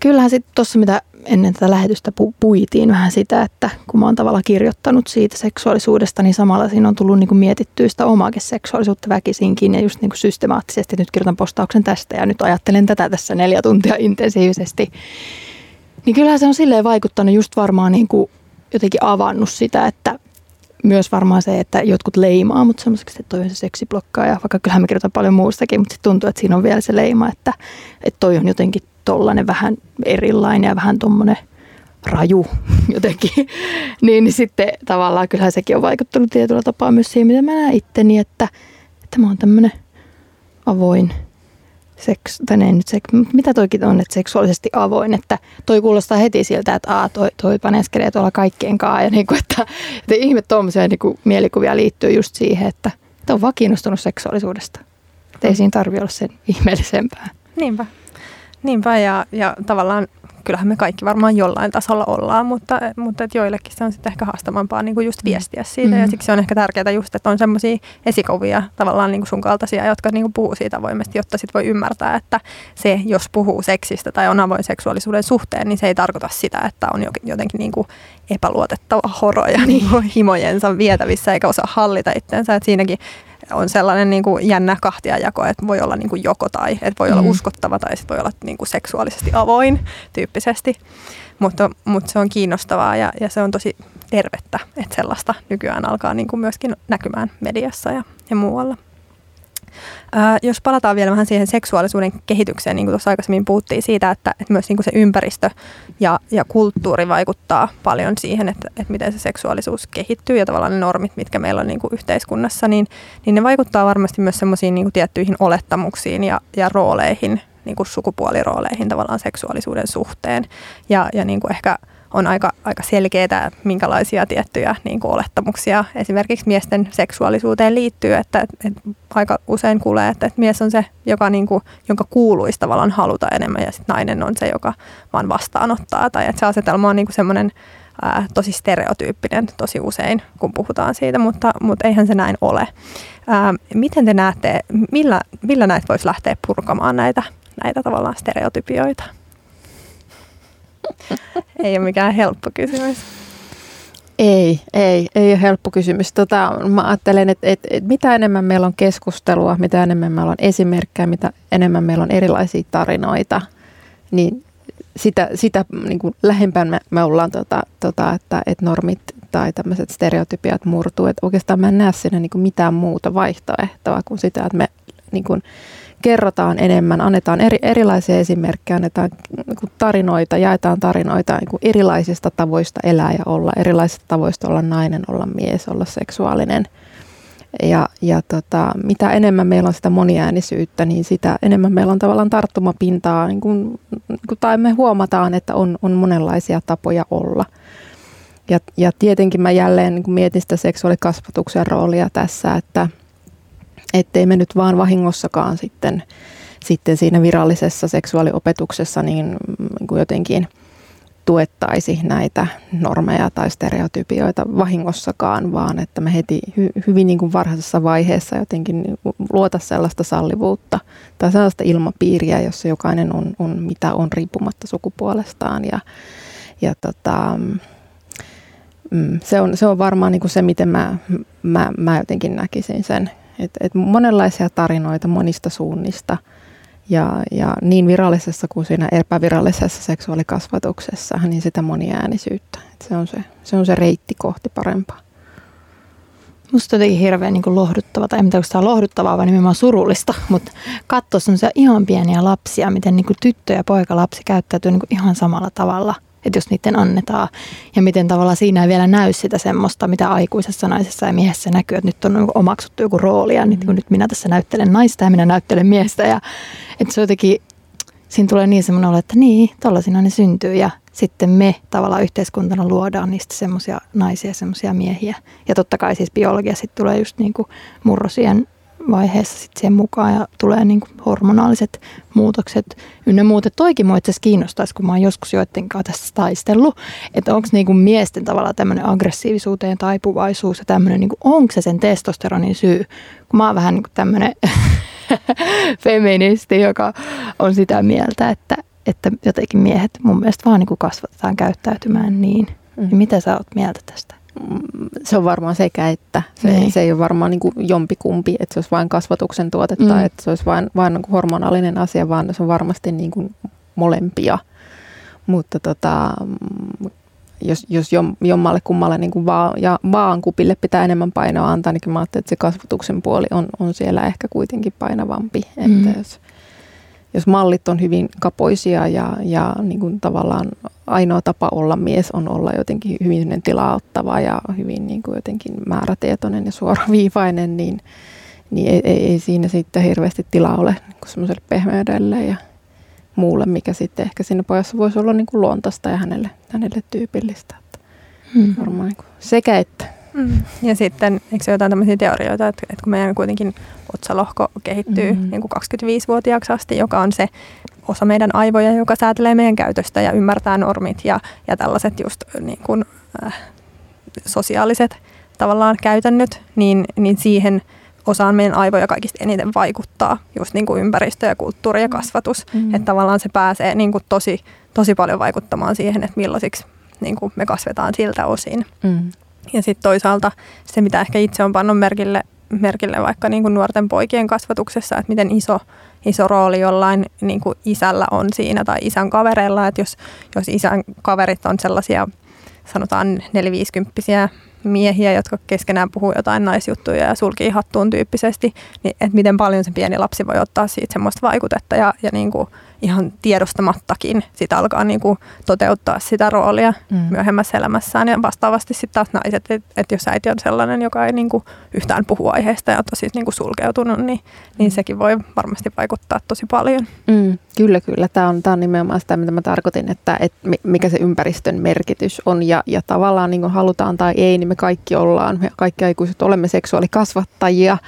kyllähän sitten tuossa, mitä ennen tätä lähetystä pu- puitiin vähän sitä, että kun mä oon tavallaan kirjoittanut siitä seksuaalisuudesta, niin samalla siinä on tullut niin kuin mietittyä sitä omaakin seksuaalisuutta väkisinkin ja just niin kuin systemaattisesti. Nyt kirjoitan postauksen tästä ja nyt ajattelen tätä tässä neljä tuntia intensiivisesti. Niin kyllähän se on silleen vaikuttanut just varmaan niin kuin jotenkin avannut sitä, että myös varmaan se, että jotkut leimaa mutta semmoiseksi, että toi on se seksiblokkaaja, vaikka kyllähän mä kirjoitan paljon muustakin, mutta sitten tuntuu, että siinä on vielä se leima, että, että toi on jotenkin tollainen vähän erilainen ja vähän tuommoinen raju jotenkin, niin, niin sitten tavallaan kyllähän sekin on vaikuttanut tietyllä tapaa myös siihen, mitä mä näen itteni, että, että mä oon tämmöinen avoin seks, tai ei nyt seks, mitä toikin on, että seksuaalisesti avoin, että toi kuulostaa heti siltä, että aa, toi, toi paneskelee tuolla kaikkien kanssa ja niin kuin, että, että ihme tuommoisia niin mielikuvia liittyy just siihen, että, että on vaan kiinnostunut seksuaalisuudesta. Että ei siinä tarvitse olla sen ihmeellisempää. Niinpä. Niinpä ja, ja tavallaan kyllähän me kaikki varmaan jollain tasolla ollaan, mutta, mutta et joillekin se on sitten ehkä haastavampaa niin kuin just mm. viestiä siitä mm-hmm. ja siksi on ehkä tärkeää just, että on semmoisia esikuvia tavallaan niin kuin sun kaltaisia, jotka niin kuin puhuu siitä avoimesti, jotta sitten voi ymmärtää, että se, jos puhuu seksistä tai on avoin seksuaalisuuden suhteen, niin se ei tarkoita sitä, että on jotenkin niin kuin epäluotettava horo ja niin kuin himojensa vietävissä eikä osaa hallita itseensä, että siinäkin on sellainen niin kuin jännä kahtiajako, että voi olla niin kuin joko tai, että voi olla mm. uskottava tai sit voi olla niin kuin seksuaalisesti avoin tyyppisesti. Mutta, mutta se on kiinnostavaa ja, ja se on tosi tervettä, että sellaista nykyään alkaa niin kuin myöskin näkymään mediassa ja, ja muualla. Ää, jos palataan vielä vähän siihen seksuaalisuuden kehitykseen, niin kuin tuossa aikaisemmin puhuttiin siitä, että, että myös niin kuin se ympäristö ja, ja kulttuuri vaikuttaa paljon siihen, että, että miten se seksuaalisuus kehittyy ja tavallaan ne normit, mitkä meillä on niin kuin yhteiskunnassa, niin, niin ne vaikuttaa varmasti myös semmoisiin niin tiettyihin olettamuksiin ja, ja rooleihin, niin kuin sukupuolirooleihin tavallaan seksuaalisuuden suhteen. Ja, ja niin kuin ehkä on aika, aika selkeää, minkälaisia tiettyjä niin kuin olettamuksia esimerkiksi miesten seksuaalisuuteen liittyy, että, että aika usein kuulee, että, että mies on se, joka, niin kuin, jonka kuuluisi tavallaan haluta enemmän ja sitten nainen on se, joka vaan vastaanottaa. Tai että se asetelma on niin kuin semmoinen ää, tosi stereotyyppinen tosi usein, kun puhutaan siitä, mutta, mutta eihän se näin ole. Ää, miten te näette, millä, millä näitä voisi lähteä purkamaan näitä, näitä tavallaan stereotypioita? Ei ole mikään helppo kysymys. Ei, ei, ei ole helppo kysymys. Tota, mä ajattelen, että, että, että mitä enemmän meillä on keskustelua, mitä enemmän meillä on esimerkkejä, mitä enemmän meillä on erilaisia tarinoita, niin sitä, sitä niin kuin lähempään me, me ollaan, tota, tota, että, että normit tai tämmöiset stereotypiat murtuu. Että oikeastaan mä en näe siinä niin kuin mitään muuta vaihtoehtoa kuin sitä, että me niin kuin, kerrotaan enemmän, annetaan eri, erilaisia esimerkkejä, annetaan niin tarinoita, jaetaan tarinoita niin erilaisista tavoista elää ja olla, erilaisista tavoista olla nainen, olla mies, olla seksuaalinen. Ja, ja tota, mitä enemmän meillä on sitä moniäänisyyttä, niin sitä enemmän meillä on tavallaan tarttumapintaa, niin kuin, niin tai me huomataan, että on, on monenlaisia tapoja olla. Ja, ja tietenkin mä jälleen niin mietin sitä seksuaalikasvatuksen roolia tässä, että – ettei me nyt vaan vahingossakaan sitten, sitten siinä virallisessa seksuaaliopetuksessa niin, niin kuin jotenkin tuettaisi näitä normeja tai stereotypioita vahingossakaan, vaan että me heti hy, hyvin niin kuin varhaisessa vaiheessa jotenkin luota sellaista sallivuutta tai sellaista ilmapiiriä, jossa jokainen on, on mitä on riippumatta sukupuolestaan. Ja, ja tota, mm, se, on, se on varmaan niin kuin se, miten mä, mä, mä jotenkin näkisin sen, Et, et monenlaisia tarinoita monista suunnista ja, ja niin virallisessa kuin siinä epävirallisessa seksuaalikasvatuksessa, niin sitä moniäänisyyttä. Et se, on se, se on se reitti kohti parempaa. Musta jotenkin hirveän niin kuin lohduttava, tai en tiedä, onko tämä lohduttavaa vai nimenomaan surullista, mutta katsoa semmoisia ihan pieniä lapsia, miten niin kuin tyttö ja poika lapsi käyttäytyy niin kuin ihan samalla tavalla, että jos niiden annetaan. Ja miten tavallaan siinä ei vielä näy sitä semmoista, mitä aikuisessa naisessa ja miehessä näkyy, että nyt on niin omaksuttu joku rooli ja mm. nyt, nyt minä tässä näyttelen naista ja minä näyttelen miestä. Ja, että se jotenkin, siinä tulee niin semmoinen olo, että niin, tollaisina ne syntyy ja sitten me tavallaan yhteiskuntana luodaan niistä semmoisia naisia, semmoisia miehiä. Ja totta kai siis biologia sitten tulee just niin kuin murrosien vaiheessa sitten siihen mukaan ja tulee niin kuin hormonaaliset muutokset ynnä muut. Toikin mua itse kiinnostaisi, kun mä oon joskus joiden kanssa tässä taistellut, että onko niin kuin miesten tavallaan tämmöinen aggressiivisuuteen taipuvaisuus ja tämmöinen, niin onko se sen testosteronin syy, kun mä oon vähän niin kuin tämmöinen feministi, joka on sitä mieltä, että, että jotenkin miehet mun mielestä vaan niin kuin kasvatetaan käyttäytymään niin. Mm. Ja mitä sä oot mieltä tästä? Mm, se on varmaan sekä että. Se, niin. se ei ole varmaan niin kuin jompikumpi, että se olisi vain kasvatuksen tuotetta, mm. että se olisi vain, vain niin kuin hormonaalinen asia, vaan se on varmasti niin kuin molempia. Mutta tota, mm, jos, jos jommalle kummalle niin kuin vaan, ja vaan kupille pitää enemmän painoa antaa, niin mä ajattelen, että se kasvatuksen puoli on, on siellä ehkä kuitenkin painavampi. Mm. Että jos, jos mallit on hyvin kapoisia ja, ja niin kuin tavallaan ainoa tapa olla mies on olla jotenkin hyvin tilaottava ja hyvin niin kuin jotenkin määrätietoinen ja suoraviivainen, niin, niin ei, ei, ei siinä sitten hirveästi tilaa ole niin semmoiselle pehmeydelle ja muulle, mikä sitten ehkä siinä pojassa voisi olla niin kuin luontaista ja hänelle, hänelle tyypillistä. Että hmm. Varmaan niin kuin sekä että. Mm. Ja sitten, eikö se jotain tämmöisiä teorioita, että, että kun meidän kuitenkin otsalohko kehittyy mm-hmm. niin kuin 25-vuotiaaksi asti, joka on se osa meidän aivoja, joka säätelee meidän käytöstä ja ymmärtää normit ja, ja tällaiset just niin kuin, äh, sosiaaliset tavallaan käytännöt, niin, niin siihen osaan meidän aivoja kaikista eniten vaikuttaa just niin kuin ympäristö ja kulttuuri ja kasvatus. Mm-hmm. Että tavallaan se pääsee niin kuin tosi, tosi paljon vaikuttamaan siihen, että millaisiksi niin kuin me kasvetaan siltä osin. Mm. Ja sitten toisaalta se, mitä ehkä itse on pannut merkille, merkille vaikka niin kuin nuorten poikien kasvatuksessa, että miten iso, iso rooli jollain niin kuin isällä on siinä tai isän kavereilla, että jos, jos isän kaverit on sellaisia sanotaan neliviisikymppisiä miehiä, jotka keskenään puhuu jotain naisjuttuja ja sulkii hattuun tyyppisesti, niin että miten paljon se pieni lapsi voi ottaa siitä semmoista vaikutetta ja, ja niin kuin ihan tiedostamattakin sitä alkaa niin kuin toteuttaa sitä roolia mm. myöhemmässä elämässään. Ja vastaavasti sitten taas naiset, että et jos äiti on sellainen, joka ei niin kuin yhtään puhu aiheesta ja on tosi niin kuin sulkeutunut, niin, niin mm. sekin voi varmasti vaikuttaa tosi paljon. Mm, kyllä, kyllä. Tämä on, tämä on nimenomaan sitä, mitä mä tarkoitin, että, että mikä se ympäristön merkitys on. Ja, ja tavallaan niin kuin halutaan tai ei, niin me kaikki ollaan, me kaikki aikuiset olemme seksuaalikasvattajia.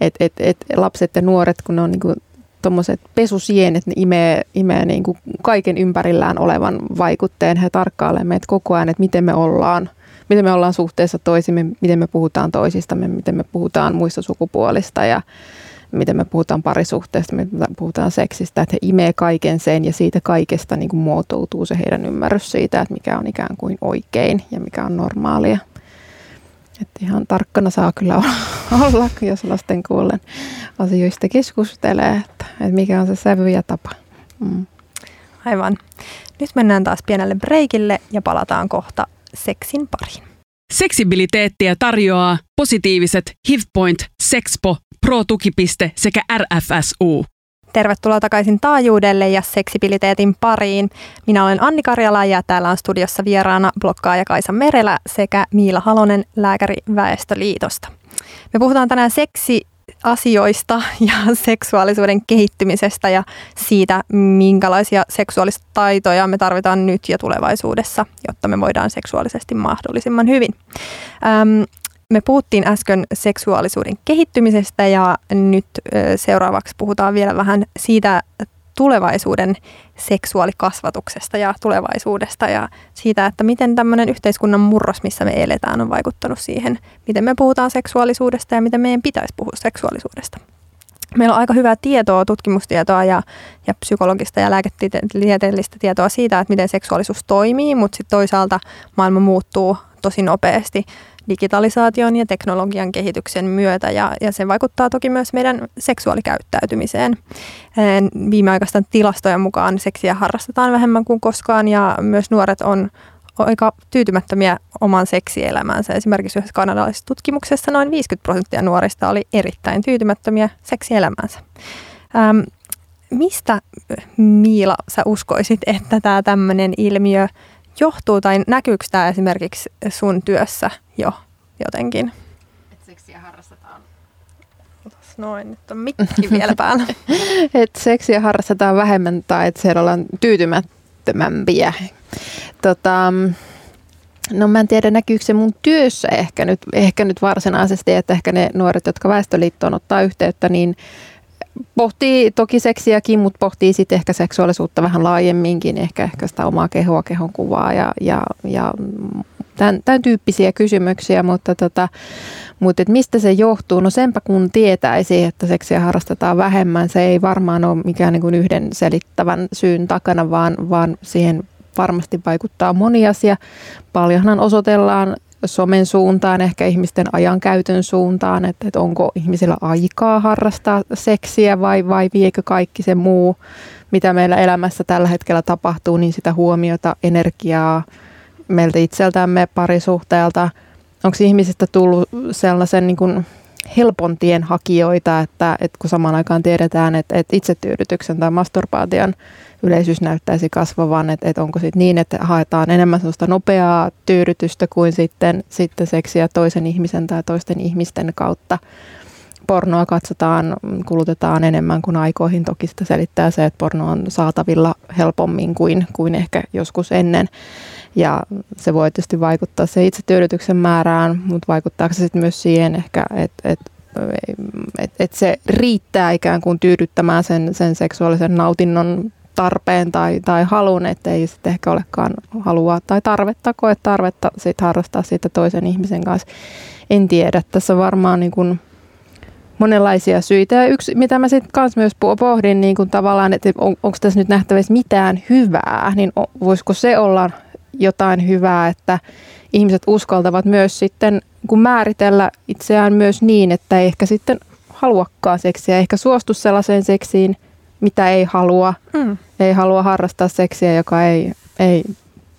Että et, et lapset ja nuoret, kun ne on niin tuommoiset pesusienet, ne imee, imee niin kuin kaiken ympärillään olevan vaikutteen. He tarkkailevat meitä koko ajan, että miten me ollaan, miten me ollaan suhteessa toisimme, miten me puhutaan toisistamme, miten me puhutaan muista sukupuolista ja miten me puhutaan parisuhteesta, miten me puhutaan seksistä, että he imee kaiken sen ja siitä kaikesta niin kuin muotoutuu se heidän ymmärrys siitä, että mikä on ikään kuin oikein ja mikä on normaalia. Että ihan tarkkana saa kyllä olla, jos lasten kuullen asioista keskustelee, että, että mikä on se sävy ja tapa. Mm. Aivan. Nyt mennään taas pienelle breikille ja palataan kohta seksin pariin. Seksibiliteettiä tarjoaa positiiviset HIVPoint, Sexpo, Pro-tukipiste sekä RFSU. Tervetuloa takaisin taajuudelle ja seksibiliteetin pariin. Minä olen Anni Karjala ja täällä on studiossa vieraana blokkaaja Kaisa Merelä sekä Miila Halonen Lääkäri Väestöliitosta. Me puhutaan tänään seksi asioista ja seksuaalisuuden kehittymisestä ja siitä, minkälaisia seksuaalisia taitoja me tarvitaan nyt ja tulevaisuudessa, jotta me voidaan seksuaalisesti mahdollisimman hyvin. Me puhuttiin äsken seksuaalisuuden kehittymisestä ja nyt seuraavaksi puhutaan vielä vähän siitä tulevaisuuden seksuaalikasvatuksesta ja tulevaisuudesta ja siitä, että miten tämmöinen yhteiskunnan murros, missä me eletään, on vaikuttanut siihen, miten me puhutaan seksuaalisuudesta ja miten meidän pitäisi puhua seksuaalisuudesta. Meillä on aika hyvää tietoa, tutkimustietoa ja, ja psykologista ja lääketieteellistä tietoa siitä, että miten seksuaalisuus toimii, mutta sitten toisaalta maailma muuttuu tosi nopeasti digitalisaation ja teknologian kehityksen myötä ja, ja se vaikuttaa toki myös meidän seksuaalikäyttäytymiseen. Viimeaikaisten tilastojen mukaan seksiä harrastetaan vähemmän kuin koskaan ja myös nuoret on aika tyytymättömiä oman seksielämäänsä. Esimerkiksi yhdessä kanadalaisessa tutkimuksessa noin 50 prosenttia nuorista oli erittäin tyytymättömiä seksielämäänsä. Ähm, mistä Miila sä uskoisit, että tämä tämmöinen ilmiö johtuu tai näkyykö tämä esimerkiksi sun työssä jo jotenkin? Et seksiä harrastetaan. Noin, nyt on mikki vielä päällä. Et seksiä harrastetaan vähemmän tai että siellä ollaan tyytymättömämpiä. Tota, No mä en tiedä näkyykö se mun työssä ehkä nyt, ehkä nyt varsinaisesti, että ehkä ne nuoret, jotka Väestöliittoon ottaa yhteyttä, niin pohtii toki seksiäkin, mutta pohtii sitten ehkä seksuaalisuutta vähän laajemminkin, ehkä, ehkä sitä omaa kehoa, kehon kuvaa ja, ja, ja tämän, tämän tyyppisiä kysymyksiä, mutta, tota, mutta et mistä se johtuu? No senpä kun tietäisi, että seksiä harrastetaan vähemmän, se ei varmaan ole mikään niin kuin yhden selittävän syyn takana, vaan, vaan siihen varmasti vaikuttaa moni asia. Paljonhan osoitellaan somen suuntaan, ehkä ihmisten ajankäytön suuntaan, että, että onko ihmisillä aikaa harrastaa seksiä vai, vai viekö kaikki se muu, mitä meillä elämässä tällä hetkellä tapahtuu, niin sitä huomiota, energiaa meiltä itseltämme parisuhteelta. Onko ihmisistä tullut sellaisen niin kuin helpon tien hakijoita, että, että kun samaan aikaan tiedetään, että, että itsetyydytyksen tai masturbaation yleisyys näyttäisi kasvavan, että, että onko sitten niin, että haetaan enemmän sellaista nopeaa tyydytystä kuin sitten, sitten seksiä toisen ihmisen tai toisten ihmisten kautta. Pornoa katsotaan, kulutetaan enemmän kuin aikoihin. Toki sitä selittää se, että porno on saatavilla helpommin kuin, kuin ehkä joskus ennen. Ja se voi tietysti vaikuttaa se itsetyydytyksen määrään, mutta vaikuttaako se sitten myös siihen ehkä, että et, et, et se riittää ikään kuin tyydyttämään sen, sen seksuaalisen nautinnon tarpeen tai, tai halun, että ei sitten ehkä olekaan halua tai tarvetta, koe tarvetta sit harrastaa siitä toisen ihmisen kanssa. En tiedä. Tässä on varmaan niin kuin monenlaisia syitä. Ja yksi, mitä mä sitten kanssa myös pohdin, niin kuin tavallaan, että on, onko tässä nyt nähtävissä mitään hyvää, niin voisiko se olla jotain hyvää, että ihmiset uskaltavat myös sitten kun määritellä itseään myös niin, että ei ehkä sitten haluakaan seksiä, ehkä suostu sellaiseen seksiin, mitä ei halua. Mm. Ei halua harrastaa seksiä, joka ei, ei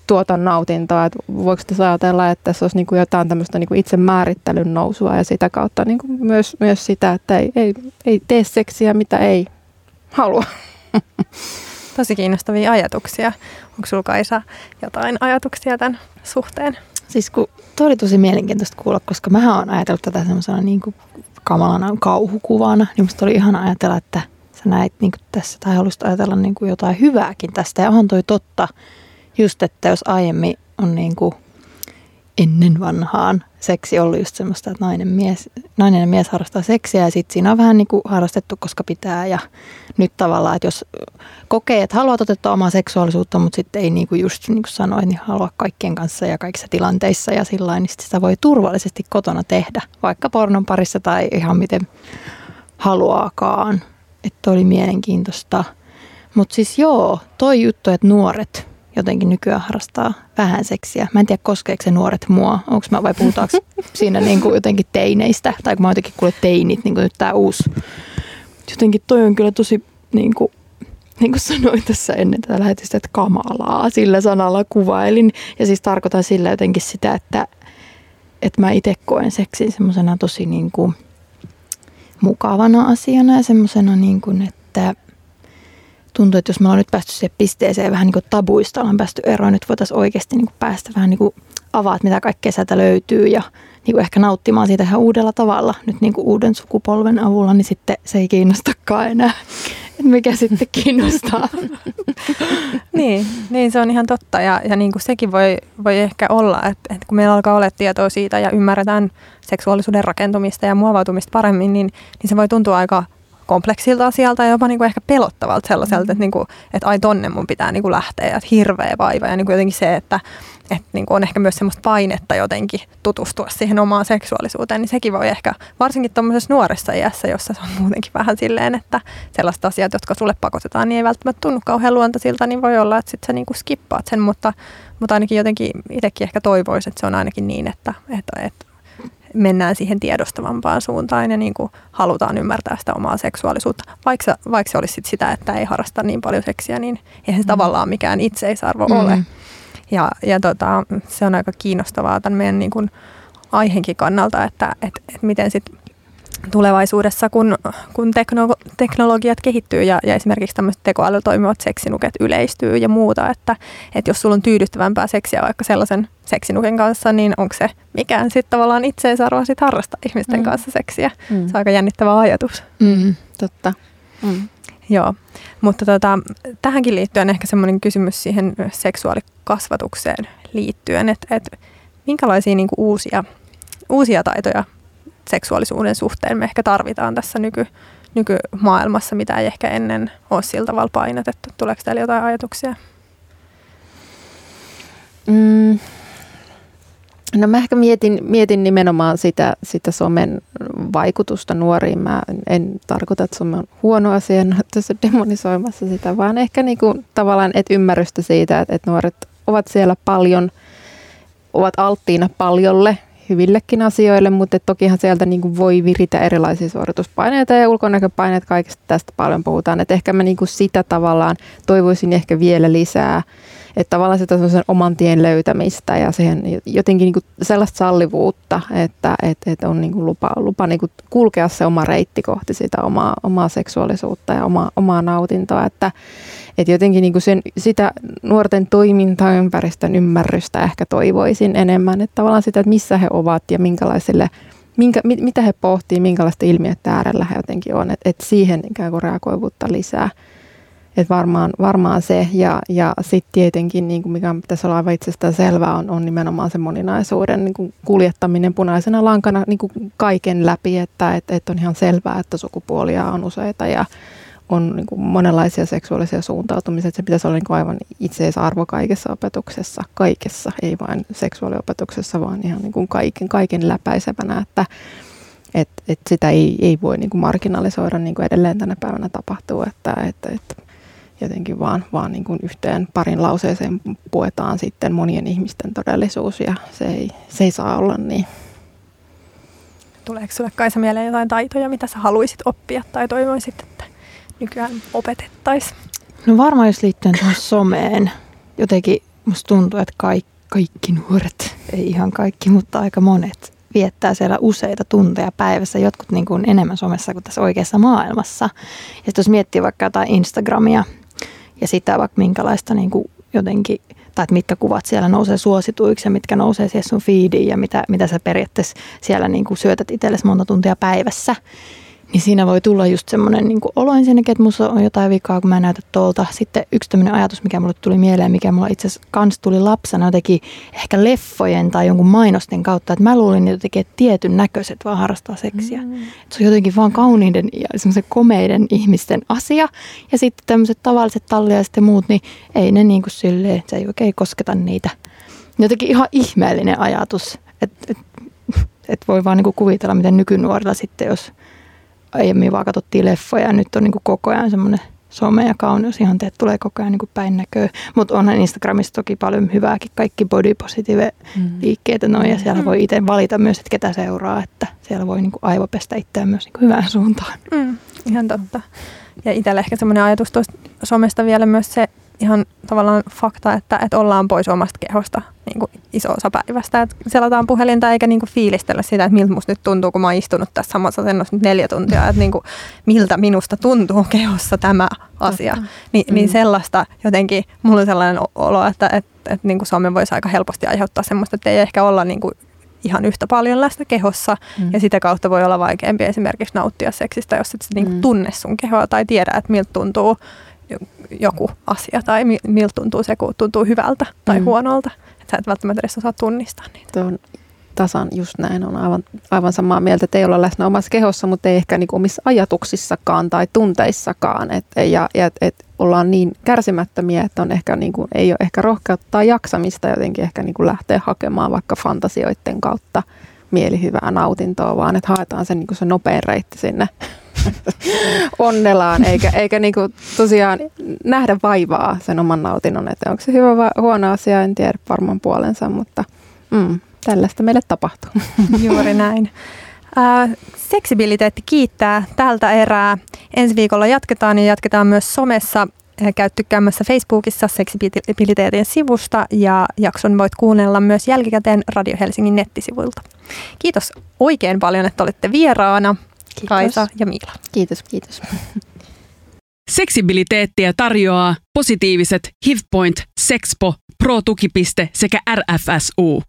tuota nautintoa. Et voiko tässä ajatella, että tässä olisi niinku jotain tämmöistä niinku itse määrittelyn nousua ja sitä kautta niinku myös, myös sitä, että ei, ei, ei tee seksiä, mitä ei halua. Tosi kiinnostavia ajatuksia. Onko sinulla Kaisa jotain ajatuksia tämän suhteen? Siis kun, toi oli tosi mielenkiintoista kuulla, koska mä oon ajatellut tätä semmoisena niin kamalana kauhukuvana, niin musta oli ihan ajatella, että sä näit niin tässä tai haluaisit ajatella niin jotain hyvääkin tästä. Ja onhan toi totta, just että jos aiemmin on niin kuin ennen vanhaan seksi ollut just semmoista, että nainen, mies, nainen ja mies harrastaa seksiä ja sitten siinä on vähän niin kuin harrastettu, koska pitää. Ja nyt tavallaan, että jos kokee, että haluaa toteuttaa omaa seksuaalisuutta, mutta sitten ei niin kuin just niin kuin sanoin, niin halua kaikkien kanssa ja kaikissa tilanteissa ja sillä niin sitä voi turvallisesti kotona tehdä, vaikka pornon parissa tai ihan miten haluaakaan. Että oli mielenkiintoista. Mutta siis joo, toi juttu, että nuoret jotenkin nykyään harrastaa vähän seksiä. Mä en tiedä, koskeeko se nuoret mua. Onko mä vai puhutaanko siinä niin kuin jotenkin teineistä. Tai kun mä jotenkin kuulen teinit, niin kuin nyt tää uusi. Jotenkin toi on kyllä tosi, niin kuin, niin kuin sanoin tässä ennen tätä lähetystä, että kamalaa sillä sanalla kuvailin. Ja siis tarkoitan sillä jotenkin sitä, että, että mä itse koen seksin semmoisena tosi niin kuin mukavana asiana ja semmoisena niin että – tuntuu, että jos me ollaan nyt päästy siihen pisteeseen vähän niin kuin tabuista, ollaan päästy eroon, nyt voitaisiin oikeasti niin kuin päästä vähän niin kuin avaat, mitä kaikkea sieltä löytyy ja niin kuin ehkä nauttimaan siitä ihan uudella tavalla nyt niin kuin uuden sukupolven avulla, niin sitten se ei kiinnostakaan enää. Mikä sitten kiinnostaa. niin, niin, se on ihan totta ja, ja niin kuin sekin voi, voi ehkä olla, että, että kun meillä alkaa olla tietoa siitä ja ymmärretään seksuaalisuuden rakentumista ja muovautumista paremmin, niin, niin se voi tuntua aika kompleksilta asialta ja jopa niin kuin ehkä pelottavalta sellaiselta, mm. että, niin kuin, että ai tonne mun pitää niin kuin lähteä, että hirveä vaiva ja niin kuin jotenkin se, että, että niin kuin on ehkä myös semmoista painetta jotenkin tutustua siihen omaan seksuaalisuuteen, niin sekin voi ehkä, varsinkin tuommoisessa nuoressa iässä, jossa se on muutenkin vähän silleen, että sellaiset asiat, jotka sulle pakotetaan, niin ei välttämättä tunnu kauhean luontaisilta, niin voi olla, että sitten sä niin kuin skippaat sen, mutta, mutta ainakin jotenkin itsekin ehkä toivoisin, että se on ainakin niin, että, että, että mennään siihen tiedostavampaan suuntaan ja niin kuin halutaan ymmärtää sitä omaa seksuaalisuutta. Vaikka, vaikka se olisi sit sitä, että ei harrasta niin paljon seksiä, niin eihän se mm. tavallaan mikään itseisarvo mm. ole. Ja, ja tota, se on aika kiinnostavaa tämän meidän niin kuin aiheenkin kannalta, että et, et miten sitten tulevaisuudessa, kun, kun tekno, teknologiat kehittyy ja, ja esimerkiksi tämmöiset tekoäly toimivat seksinuket yleistyy ja muuta, että, että jos sulla on tyydyttävämpää seksiä vaikka sellaisen seksinuken kanssa, niin onko se mikään sitten tavallaan itseisarvoa sit harrastaa ihmisten mm. kanssa seksiä? Mm. Se on aika jännittävä ajatus. Mm, totta. Mm. Joo, mutta tota, tähänkin liittyen ehkä semmoinen kysymys siihen seksuaalikasvatukseen liittyen, että, että minkälaisia niin uusia, uusia taitoja seksuaalisuuden suhteen me ehkä tarvitaan tässä nyky, nykymaailmassa, mitä ei ehkä ennen ole sillä tavalla painotettu. Tuleeko teillä jotain ajatuksia? Mm. No mä ehkä mietin, mietin nimenomaan sitä, sitä somen vaikutusta nuoriin. Mä en tarkoita, että some on huono asia, en tässä demonisoimassa sitä, vaan ehkä niinku tavallaan et ymmärrystä siitä, että, että nuoret ovat siellä paljon, ovat alttiina paljolle hyvillekin asioille, mutta tokihan sieltä niin kuin voi viritä erilaisia suorituspaineita ja ulkonäköpaineet, kaikista tästä paljon puhutaan. Että ehkä mä niin kuin sitä tavallaan toivoisin ehkä vielä lisää, että tavallaan sitä oman tien löytämistä ja siihen jotenkin niin kuin sellaista sallivuutta, että, että, että on niin kuin lupa, lupa niin kuin kulkea se oma reitti kohti sitä omaa, omaa seksuaalisuutta ja omaa, omaa nautintoa, että, että jotenkin niin kuin sen, sitä nuorten toimintaympäristön ymmärrystä ehkä toivoisin enemmän, että tavallaan sitä, että missä he ovat ja minkälaiselle, minkä, mit, mitä he pohtii, minkälaista ilmiötä äärellä he jotenkin on, että, että siihen ikään kuin reagoivuutta lisää. Että varmaan, varmaan se. Ja, ja sitten tietenkin, niin kuin mikä pitäisi olla aivan itsestään selvää, on, on nimenomaan se moninaisuuden niin kuin kuljettaminen punaisena lankana niin kuin kaiken läpi, että et, et on ihan selvää, että sukupuolia on useita ja on niin kuin monenlaisia seksuaalisia suuntautumisia, että se pitäisi olla niin kuin aivan itseisarvo kaikessa opetuksessa, kaikessa, ei vain seksuaaliopetuksessa, vaan ihan niin kuin kaiken, kaiken läpäisevänä, että et, et sitä ei, ei voi niin kuin marginalisoida niin kuin edelleen tänä päivänä tapahtuu, että, että, että jotenkin vaan, vaan niin kuin yhteen parin lauseeseen puetaan sitten monien ihmisten todellisuus ja se ei, se ei saa olla niin. Tuleeko sinulle Kaisa mieleen jotain taitoja, mitä sä haluaisit oppia tai toivoisit, että nykyään opetettaisiin? No varmaan jos liittyen tuohon someen. Jotenkin musta tuntuu, että kaikki, kaikki nuoret, ei ihan kaikki, mutta aika monet viettää siellä useita tunteja päivässä, jotkut niin kuin enemmän somessa kuin tässä oikeassa maailmassa. Ja sitten jos miettii vaikka jotain Instagramia ja sitä vaikka minkälaista niin kuin jotenkin, tai että mitkä kuvat siellä nousee suosituiksi ja mitkä nousee siihen sun feediin ja mitä, mitä sä periaatteessa siellä niin kuin syötät itsellesi monta tuntia päivässä, niin siinä voi tulla just semmoinen niin olo ensinnäkin, että musta on jotain vikaa, kun mä näytän tuolta. Sitten yksi tämmöinen ajatus, mikä mulle tuli mieleen, mikä mulla itse asiassa kans tuli lapsena jotenkin ehkä leffojen tai jonkun mainosten kautta, että mä luulin jotenkin, että tietyn näköiset vaan harrastaa seksiä. Mm. Että se on jotenkin vaan kauniiden ja semmoisen komeiden ihmisten asia. Ja sitten tämmöiset tavalliset talliaiset ja muut, niin ei ne niin kuin silleen, se ei oikein kosketa niitä. Jotenkin ihan ihmeellinen ajatus, että et, et voi vaan niin kuin kuvitella, miten nykynuorilla sitten, jos aiemmin vaan katsottiin leffoja ja nyt on niin kuin koko ajan semmoinen some- ja teet tulee koko ajan niin päin näköä. Mutta onhan Instagramissa toki paljon hyvääkin, kaikki body positive mm. liikkeitä noin ja siellä mm. voi itse valita myös, että ketä seuraa, että siellä voi niin kuin aivopestä itseään myös niin kuin hyvään suuntaan. Mm, ihan totta. Ja itsellä ehkä semmoinen ajatus tuosta somesta vielä myös se, ihan tavallaan fakta, että, että ollaan pois omasta kehosta niin kuin iso osa päivästä. Että selataan puhelinta eikä niin kuin fiilistellä sitä, että miltä musta nyt tuntuu, kun mä oon istunut tässä samassa asennossa nyt neljä tuntia, että niin kuin, miltä minusta tuntuu kehossa tämä asia. Ni, mm. Niin sellaista jotenkin, mulla on sellainen olo, että, että, että, että niin kuin some voisi aika helposti aiheuttaa semmoista, että ei ehkä olla niin kuin ihan yhtä paljon läsnä kehossa mm. ja sitä kautta voi olla vaikeampi esimerkiksi nauttia seksistä, jos et niin kuin mm. tunne sun kehoa tai tiedä, että miltä tuntuu joku asia tai miltä tuntuu se, kun tuntuu hyvältä tai mm. huonolta. Että sä et välttämättä edes osaa tunnistaa niitä. Tuo on tasan just näin. On aivan, aivan samaa mieltä, että ei olla läsnä omassa kehossa, mutta ei ehkä niinku omissa ajatuksissakaan tai tunteissakaan. Et, ja ja et, et ollaan niin kärsimättömiä, että on ehkä niinku, ei ole ehkä rohkeutta tai jaksamista jotenkin ehkä niinku lähteä hakemaan vaikka fantasioiden kautta mielihyvää nautintoa, vaan että haetaan se, niinku se nopein reitti sinne onnelaan, eikä, eikä niinku tosiaan nähdä vaivaa sen oman nautinnon, että onko se hyvä vai huono asia, en tiedä varmaan puolensa, mutta mm, tällaista meille tapahtuu. Juuri näin. Äh, seksibiliteetti kiittää tältä erää. Ensi viikolla jatketaan ja jatketaan myös somessa. Käy tykkäämässä Facebookissa seksibiliteetin sivusta ja jakson voit kuunnella myös jälkikäteen Radio Helsingin nettisivuilta. Kiitos oikein paljon, että olette vieraana. Kiitos. Kaisa ja Miila. Kiitos, kiitos. Seksibiliteettiä tarjoaa positiiviset HIVPoint, Sexpo, Pro-tukipiste sekä RFSU.